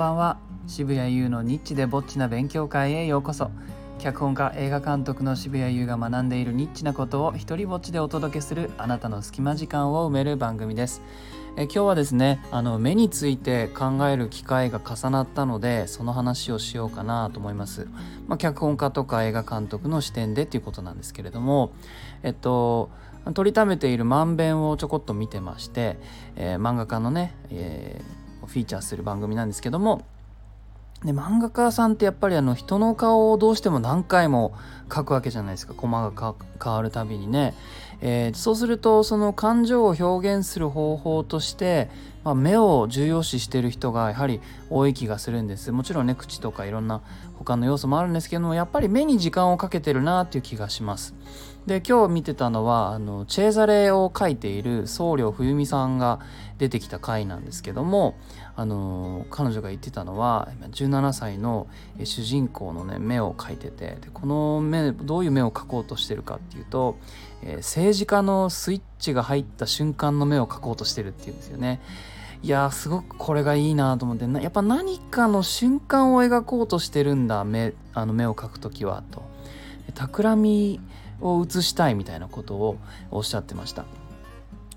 ばんは。渋谷優のニッチでぼっちな勉強会へようこそ。脚本家映画監督の渋谷優が学んでいるニッチなことを一人ぼっちでお届けするあなたの隙間時間を埋める番組です。え今日はですねあの目について考える機会が重なったのでその話をしようかなと思います、まあ、脚本家とか映画監督の視点でっていうことなんですけれどもえっと取りためている漫弁をちょこっと見てまして、えー、漫画家のね、えーフィーチャーする番組なんですけどもで漫画家さんってやっぱりあの人の顔をどうしても何回も描くわけじゃないですか。コマが変わるたびにね、えー、そうするとその感情を表現する方法として、まあ、目を重要視してる人がやはり多い気がするんです。もちろんね口とかいろんな他の要素もあるんですけどもやっぱり目に時間をかけてるなっていう気がします。で今日見てたのはあのチェーザレを書いている僧侶冬美さんが出てきた回なんですけどもあの彼女が言ってたのは17歳の主人公のね目を描いててでこの目どういう目を描こうとしてるかっていうと、えー、政治家のスイッチが入った瞬間の目を描こうとしてるっていうんですよね。いやすごくこれがいいなと思ってやっぱ何かの瞬間を描こうとしてるんだ目あの目を描く時はと企みを映したいみたいなことをおっしゃってました。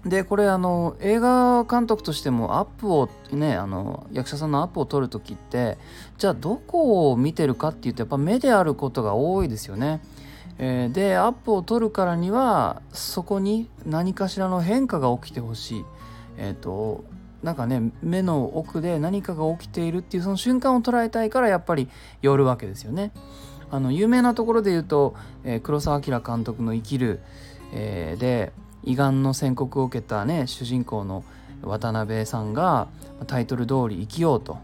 でこれあの映画監督としてもアップをねあの役者さんのアップを撮る時ってじゃあどこを見てるかっていうとやっぱ目であることが多いですよね。えー、でアップを撮るからにはそこに何かしらの変化が起きてほしい。えっ、ー、となんかね目の奥で何かが起きているっていうその瞬間を捉えたいからやっぱり寄るわけですよね。あの有名なところで言うと、えー、黒澤明監督の「生きる」えー、で胃がんの宣告を受けたね主人公の渡辺さんがタイトル通り生きようとあ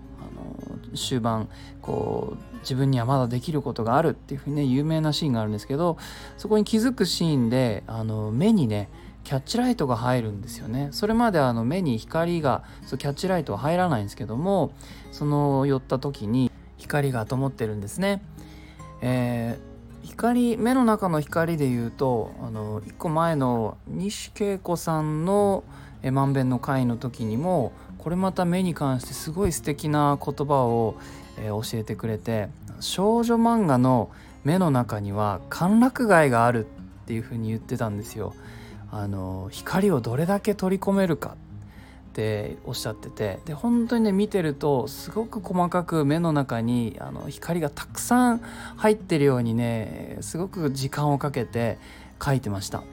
の終盤こう自分にはまだできることがあるっていうふうにね有名なシーンがあるんですけどそこに気づくシーンであの目にねキャッチライトが入るんですよね。それまであの目に光がそうキャッチライトは入らないんですけどもその寄った時に光が灯ってるんですね、えー光目の中の光で言うとあの1個前の西恵子さんの「まんべんの会」の時にもこれまた目に関してすごい素敵な言葉を、えー、教えてくれて少女漫画の目の中には歓楽街があるっていうふうに言ってたんですよ。あの光をどれだけ取り込めるかっておっしゃっててで本当にね見てるとすごく細かく目の中にあの光がたくさん入ってるようにねすごく時間をかけて描いてました。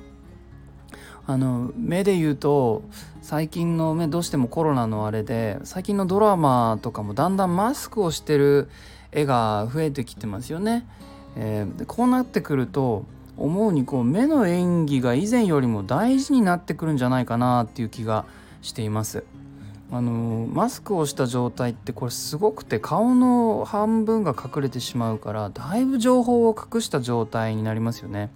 あの目で言うと最近の目どうしてもコロナのあれで最近のドラマとかもだんだんマスクをしてる絵が増えてきてますよね。えー、でこうなってくると思うにこう目の演技が以前よりも大事になってくるんじゃないかなっていう気がしています。あのマスクをした状態ってこれすごくて顔の半分が隠れてしまうからだいぶ情報を隠した状態になりますよね。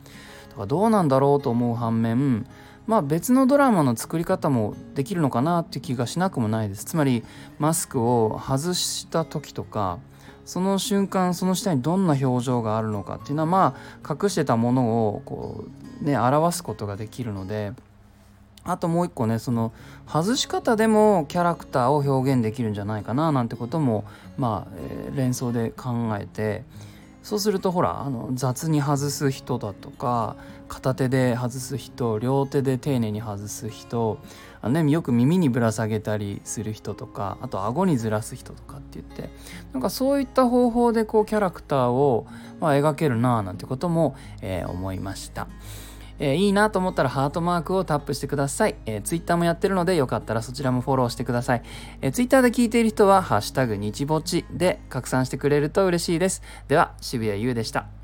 だからどうなんだろうと思う反面まあ別のドラマの作り方もできるのかなっていう気がしなくもないです。つまりマスクを外した時とかその瞬間その下にどんな表情があるのかっていうのはまあ隠してたものをこうね表すことができるのであともう一個ねその外し方でもキャラクターを表現できるんじゃないかななんてこともまあ、えー、連想で考えてそうするとほらあの雑に外す人だとか片手で外す人両手で丁寧に外す人あの、ね、よく耳にぶら下げたりする人とかあと顎にずらす人とかって言ってなんかそういった方法でこうキャラクターを、まあ、描けるななんてことも、えー、思いました。えー、いいなと思ったらハートマークをタップしてください。えー、Twitter もやってるのでよかったらそちらもフォローしてください。えー、Twitter で聞いている人はハッシュタグ日ぼちで拡散してくれると嬉しいです。では、渋谷優でした。